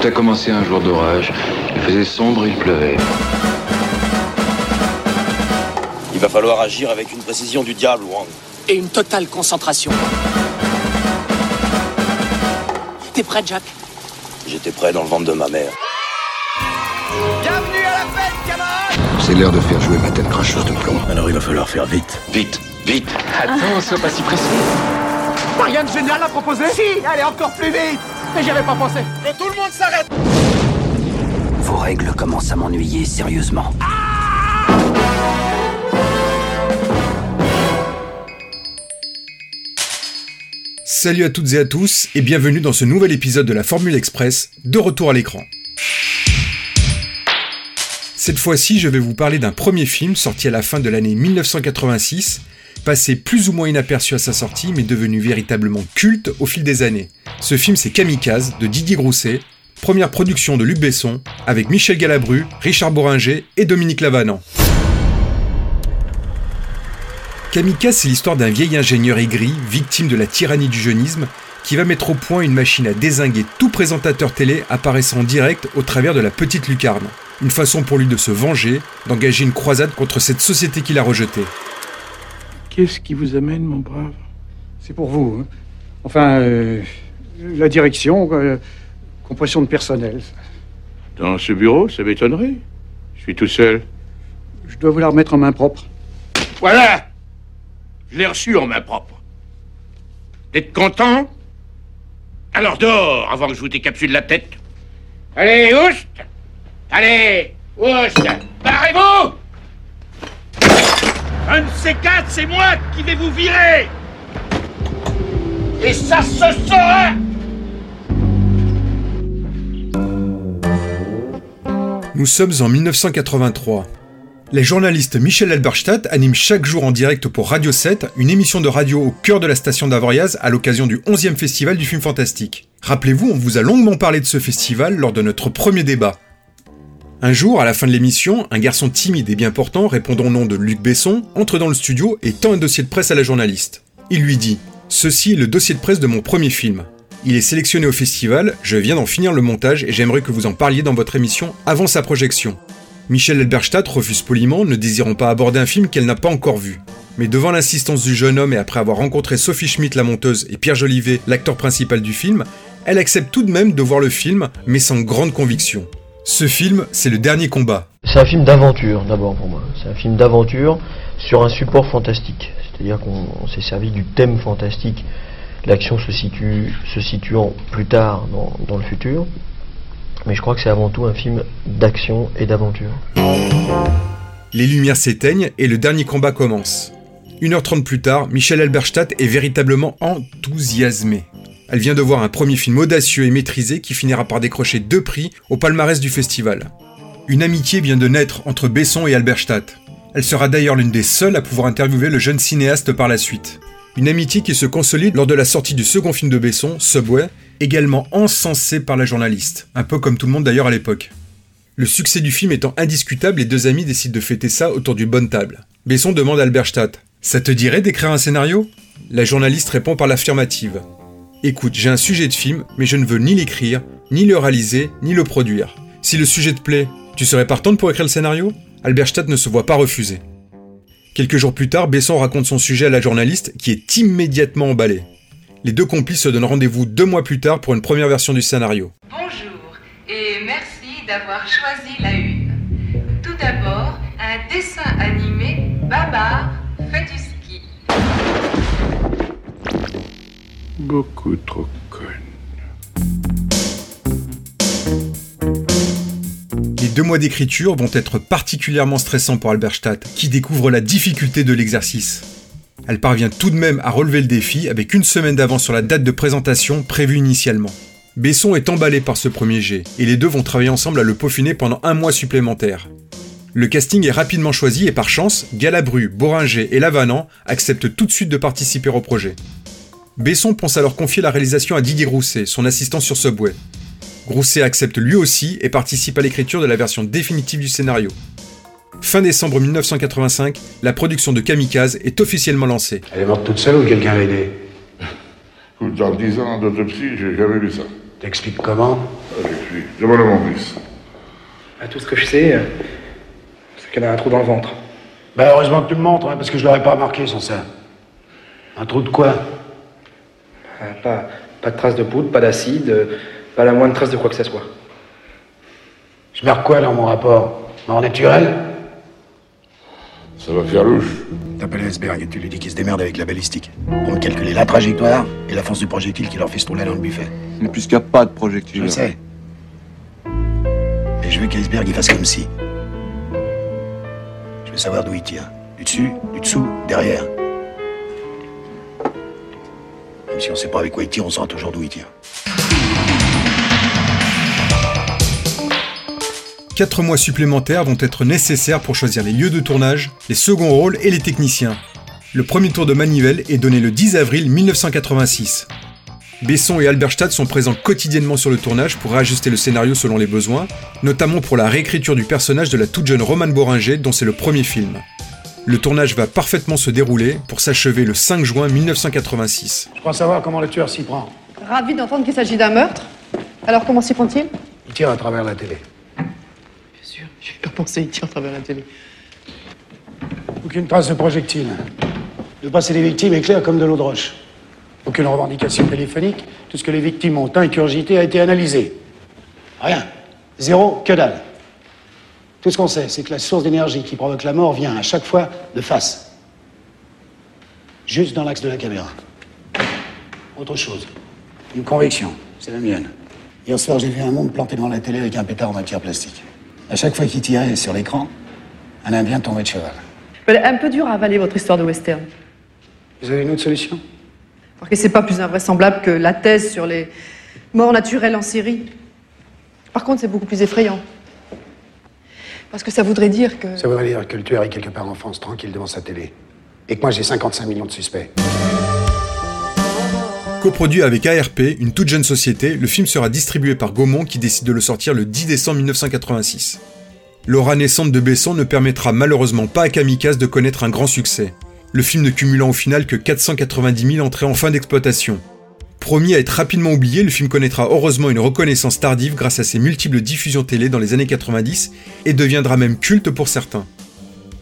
Tout a commencé un jour d'orage. Il faisait sombre et il pleuvait. Il va falloir agir avec une précision du diable, Wang. Et une totale concentration. T'es prêt, Jack? J'étais prêt dans le ventre de ma mère. Bienvenue à la fête, camarades C'est l'heure de faire jouer ma tête cracheuse de plomb. Alors il va falloir faire vite. Vite, vite Attends, sois pas si pressé. Pas rien de génial à proposer Si Allez, encore plus vite Mais j'y avais pas pensé Que tout le monde s'arrête Vos règles commencent à m'ennuyer sérieusement. Salut à toutes et à tous et bienvenue dans ce nouvel épisode de la Formule Express, de retour à l'écran. Cette fois-ci, je vais vous parler d'un premier film sorti à la fin de l'année 1986, passé plus ou moins inaperçu à sa sortie mais devenu véritablement culte au fil des années. Ce film c'est Kamikaze de Didier Grousset, première production de Luc Besson, avec Michel Galabru, Richard Boringer et Dominique Lavanant. Kamikaze, c'est l'histoire d'un vieil ingénieur aigri, victime de la tyrannie du jeunisme, qui va mettre au point une machine à désinguer tout présentateur télé apparaissant en direct au travers de la petite lucarne. Une façon pour lui de se venger, d'engager une croisade contre cette société qu'il a rejetée. Qu'est-ce qui vous amène, mon brave C'est pour vous. hein. Enfin, euh, la direction, euh, compression de personnel. Dans ce bureau, ça m'étonnerait. Je suis tout seul. Je dois vous la remettre en main propre. Voilà Je l'ai reçu en main propre. D'être content? Alors dehors, avant que je vous décapsule la tête. Allez, oust Allez, oust Barrez-vous Un de ces quatre, c'est moi qui vais vous virer Et ça se saura Nous sommes en 1983. Les journalistes Michel Alberstadt anime chaque jour en direct pour Radio 7 une émission de radio au cœur de la station d'Avoriaz à l'occasion du 11e festival du film fantastique. Rappelez-vous, on vous a longuement parlé de ce festival lors de notre premier débat. Un jour, à la fin de l'émission, un garçon timide et bien portant, répondant au nom de Luc Besson, entre dans le studio et tend un dossier de presse à la journaliste. Il lui dit Ceci est le dossier de presse de mon premier film. Il est sélectionné au festival, je viens d'en finir le montage et j'aimerais que vous en parliez dans votre émission avant sa projection. Michel Alberstadt refuse poliment, ne désirant pas aborder un film qu'elle n'a pas encore vu. Mais devant l'insistance du jeune homme et après avoir rencontré Sophie Schmidt, la monteuse, et Pierre Jolivet, l'acteur principal du film, elle accepte tout de même de voir le film, mais sans grande conviction. Ce film, c'est le dernier combat. C'est un film d'aventure d'abord pour moi. C'est un film d'aventure sur un support fantastique. C'est-à-dire qu'on on s'est servi du thème fantastique, l'action se, situe, se situant plus tard dans, dans le futur. Mais je crois que c'est avant tout un film d'action et d'aventure. Les lumières s'éteignent et le dernier combat commence. 1h30 plus tard, Michel Alberstadt est véritablement enthousiasmée. Elle vient de voir un premier film audacieux et maîtrisé qui finira par décrocher deux prix au palmarès du festival. Une amitié vient de naître entre Besson et Alberstadt. Elle sera d'ailleurs l'une des seules à pouvoir interviewer le jeune cinéaste par la suite. Une amitié qui se consolide lors de la sortie du second film de Besson, Subway, également encensé par la journaliste, un peu comme tout le monde d'ailleurs à l'époque. Le succès du film étant indiscutable, les deux amis décident de fêter ça autour d'une bonne table. Besson demande à Alberstadt Ça te dirait d'écrire un scénario? La journaliste répond par l'affirmative. Écoute, j'ai un sujet de film, mais je ne veux ni l'écrire, ni le réaliser, ni le produire. Si le sujet te plaît, tu serais partante pour écrire le scénario? Alberstadt ne se voit pas refuser. Quelques jours plus tard, Besson raconte son sujet à la journaliste qui est immédiatement emballée. Les deux complices se donnent rendez-vous deux mois plus tard pour une première version du scénario. Bonjour et merci d'avoir choisi la une. Tout d'abord, un dessin animé Babar fait du Beaucoup trop conne. Les deux mois d'écriture vont être particulièrement stressants pour Alberstadt, qui découvre la difficulté de l'exercice. Elle parvient tout de même à relever le défi avec une semaine d'avance sur la date de présentation prévue initialement. Besson est emballé par ce premier jet, et les deux vont travailler ensemble à le peaufiner pendant un mois supplémentaire. Le casting est rapidement choisi et par chance, Galabru, Boringer et Lavanant acceptent tout de suite de participer au projet. Besson pense alors confier la réalisation à Didier Grousset, son assistant sur Subway. Grousset accepte lui aussi et participe à l'écriture de la version définitive du scénario. Fin décembre 1985, la production de Kamikaze est officiellement lancée. Elle est morte toute seule ou quelqu'un l'a aidée? Dans 10 ans d'autopsie, j'ai jamais vu ça. T'expliques comment? J'explique. Demande à mon fils. Ah, tout ce que je sais, euh, c'est qu'elle a un trou dans le ventre. Bah heureusement que tu me montres, hein, parce que je l'aurais pas remarqué sans ça. Un trou de quoi? Ah, pas, pas de traces de poudre, pas d'acide, euh, pas la moindre trace de quoi que ce soit. Je marque quoi dans mon rapport? Mort naturel? Ça va faire louche. T'appelles Esberg et tu lui dis qu'il se démerde avec la balistique. Pour me calculer la trajectoire et la force du projectile qui leur fait se tourner dans le buffet. Mais puisqu'il n'y a pas de projectile. Je sais. Et je veux qu'Iceberg il fasse comme si. Je veux savoir d'où il tire. Du dessus, du dessous, derrière. Si on sait pas avec quoi il tire, on saura toujours d'où il tire. Quatre mois supplémentaires vont être nécessaires pour choisir les lieux de tournage, les seconds rôles et les techniciens. Le premier tour de manivelle est donné le 10 avril 1986. Besson et Alberstadt sont présents quotidiennement sur le tournage pour réajuster le scénario selon les besoins, notamment pour la réécriture du personnage de la toute jeune Romane Boringer dont c'est le premier film. Le tournage va parfaitement se dérouler pour s'achever le 5 juin 1986. Je crois savoir comment le tueur s'y prend. Ravi d'entendre qu'il s'agit d'un meurtre. Alors comment s'y prend-il? Il tire à travers la télé. Bien sûr, j'ai pas pensé, il tire à travers la télé. Aucune trace de projectile. Le passé des victimes est clair comme de l'eau de roche. Aucune revendication téléphonique. Tout ce que les victimes ont incurgité a été analysé. Rien. Zéro, que dalle. Tout ce qu'on sait, c'est que la source d'énergie qui provoque la mort vient à chaque fois de face. Juste dans l'axe de la caméra. Autre chose. Une conviction. C'est la mienne. Hier soir, j'ai vu un monde planté devant la télé avec un pétard en matière plastique. À chaque fois qu'il tirait sur l'écran, un Indien tombait de cheval. Elle est un peu dur à avaler votre histoire de western. Vous avez une autre solution? Parce que c'est pas plus invraisemblable que la thèse sur les morts naturelles en série. Par contre, c'est beaucoup plus effrayant. Parce que ça voudrait dire que. Ça voudrait dire que le tueur est quelque part en France, tranquille devant sa télé. Et que moi, j'ai 55 millions de suspects. Coproduit avec ARP, une toute jeune société, le film sera distribué par Gaumont qui décide de le sortir le 10 décembre 1986. L'aura naissante de Besson ne permettra malheureusement pas à Kamikaze de connaître un grand succès, le film ne cumulant au final que 490 000 entrées en fin d'exploitation. Promis à être rapidement oublié, le film connaîtra heureusement une reconnaissance tardive grâce à ses multiples diffusions télé dans les années 90 et deviendra même culte pour certains.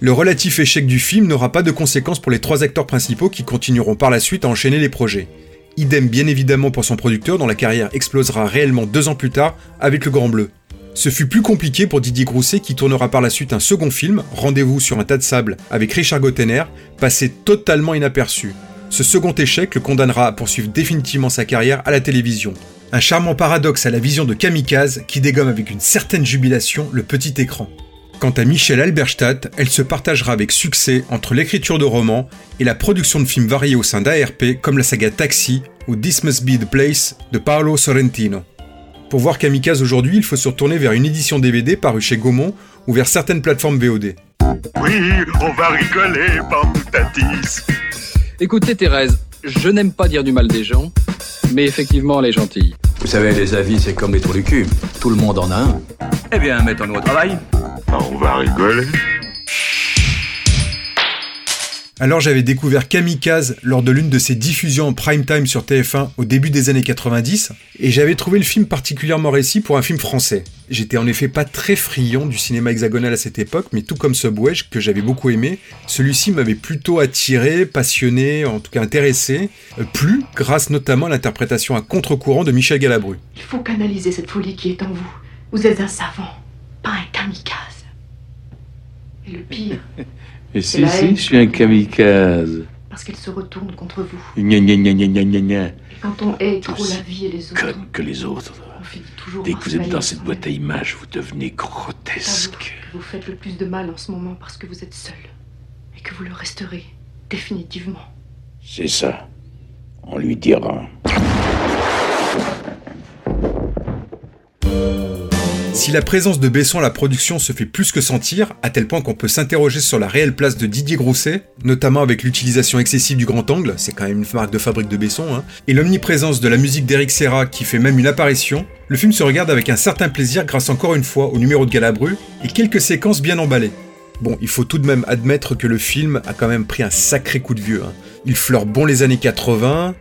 Le relatif échec du film n'aura pas de conséquences pour les trois acteurs principaux qui continueront par la suite à enchaîner les projets. Idem bien évidemment pour son producteur dont la carrière explosera réellement deux ans plus tard avec Le Grand Bleu. Ce fut plus compliqué pour Didier Grousset qui tournera par la suite un second film, Rendez-vous sur un tas de sable, avec Richard Gottener, passé totalement inaperçu. Ce second échec le condamnera à poursuivre définitivement sa carrière à la télévision. Un charmant paradoxe à la vision de Kamikaze qui dégomme avec une certaine jubilation le petit écran. Quant à Michel Alberstadt, elle se partagera avec succès entre l'écriture de romans et la production de films variés au sein d'ARP comme la saga Taxi ou This Must Be the Place de Paolo Sorrentino. Pour voir Kamikaze aujourd'hui, il faut se retourner vers une édition DVD parue chez Gaumont ou vers certaines plateformes VOD. Oui, on va rigoler. Écoutez Thérèse, je n'aime pas dire du mal des gens, mais effectivement elle est gentille. Vous savez, les avis, c'est comme les trous du cul. Tout le monde en a un. Eh bien, mettons-nous au travail. On va rigoler. Alors j'avais découvert Kamikaze lors de l'une de ses diffusions en prime time sur TF1 au début des années 90, et j'avais trouvé le film particulièrement réussi pour un film français. J'étais en effet pas très friand du cinéma hexagonal à cette époque, mais tout comme Subway, que j'avais beaucoup aimé, celui-ci m'avait plutôt attiré, passionné, en tout cas intéressé, euh, plus grâce notamment à l'interprétation à contre-courant de Michel Galabru. Il faut canaliser cette folie qui est en vous. Vous êtes un savant, pas un kamikaze. Et le pire, Et si, si, je suis un kamikaze. parce qu'elle se retourne contre vous. Gna gna gna gna gna gna quand on hait trop la vie et les autres, Conne que les autres. on finit toujours Dès que vous êtes dans cette boîte à images, vous devenez grotesque. que Vous faites le plus de mal en ce moment parce que vous êtes seul. Et que vous le resterez définitivement. C'est ça. On lui dira. Si la présence de Besson à la production se fait plus que sentir, à tel point qu'on peut s'interroger sur la réelle place de Didier Grousset, notamment avec l'utilisation excessive du grand angle, c'est quand même une marque de fabrique de Besson, hein, et l'omniprésence de la musique d'Eric Serra qui fait même une apparition, le film se regarde avec un certain plaisir grâce encore une fois au numéro de Galabru et quelques séquences bien emballées. Bon, il faut tout de même admettre que le film a quand même pris un sacré coup de vieux. hein. Il fleure bon les années 80,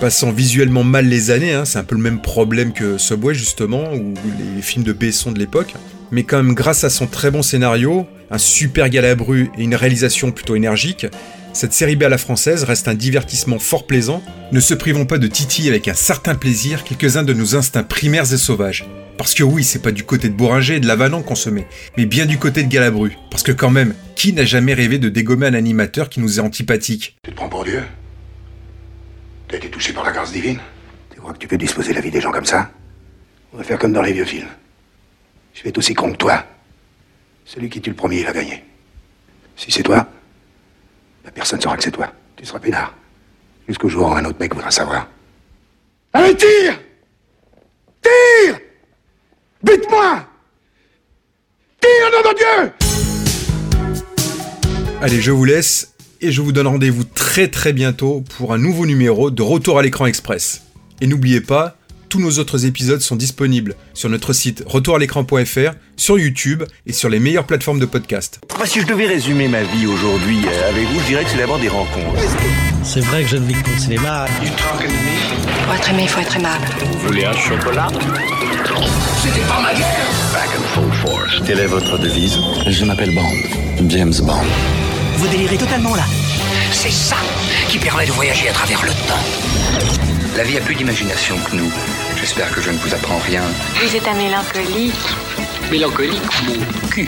Passant visuellement mal les années, hein, c'est un peu le même problème que Subway justement, ou les films de Besson de l'époque. Mais quand même, grâce à son très bon scénario, un super galabru et une réalisation plutôt énergique, cette série B à la française reste un divertissement fort plaisant. Ne se privons pas de Titi avec un certain plaisir quelques-uns de nos instincts primaires et sauvages. Parce que oui, c'est pas du côté de Bourringer et de Lavanant qu'on se met, mais bien du côté de Galabru. Parce que quand même, qui n'a jamais rêvé de dégommer un animateur qui nous est antipathique? T'as été touché par la grâce divine Tu crois que tu peux disposer la vie des gens comme ça? On va faire comme dans les vieux films. Je vais être aussi con que toi. Celui qui tue le premier, il a gagné. Si c'est toi, la personne saura que c'est toi. Tu seras peinard. Jusqu'au jour où un autre mec voudra savoir. Allez, tire Tire Bute-moi Tire, nom de Dieu Allez, je vous laisse et je vous donne rendez-vous très très bientôt pour un nouveau numéro de Retour à l'écran express. Et n'oubliez pas, tous nos autres épisodes sont disponibles sur notre site retouralécran.fr, sur YouTube et sur les meilleures plateformes de podcast. Moi, si je devais résumer ma vie aujourd'hui euh, avec vous, je dirais que c'est d'abord des rencontres. C'est vrai que je ne vis que pour le cinéma. Pour être aimé, il faut être aimable. Vous voulez un chocolat? C'était pas ma guerre Back and full force. Quelle est votre devise? Je m'appelle Bond. James Bond. Vous délirez totalement là. C'est ça qui permet de voyager à travers le temps. La vie a plus d'imagination que nous. J'espère que je ne vous apprends rien. Vous êtes un mélancolique. Mélancolique, mon cul.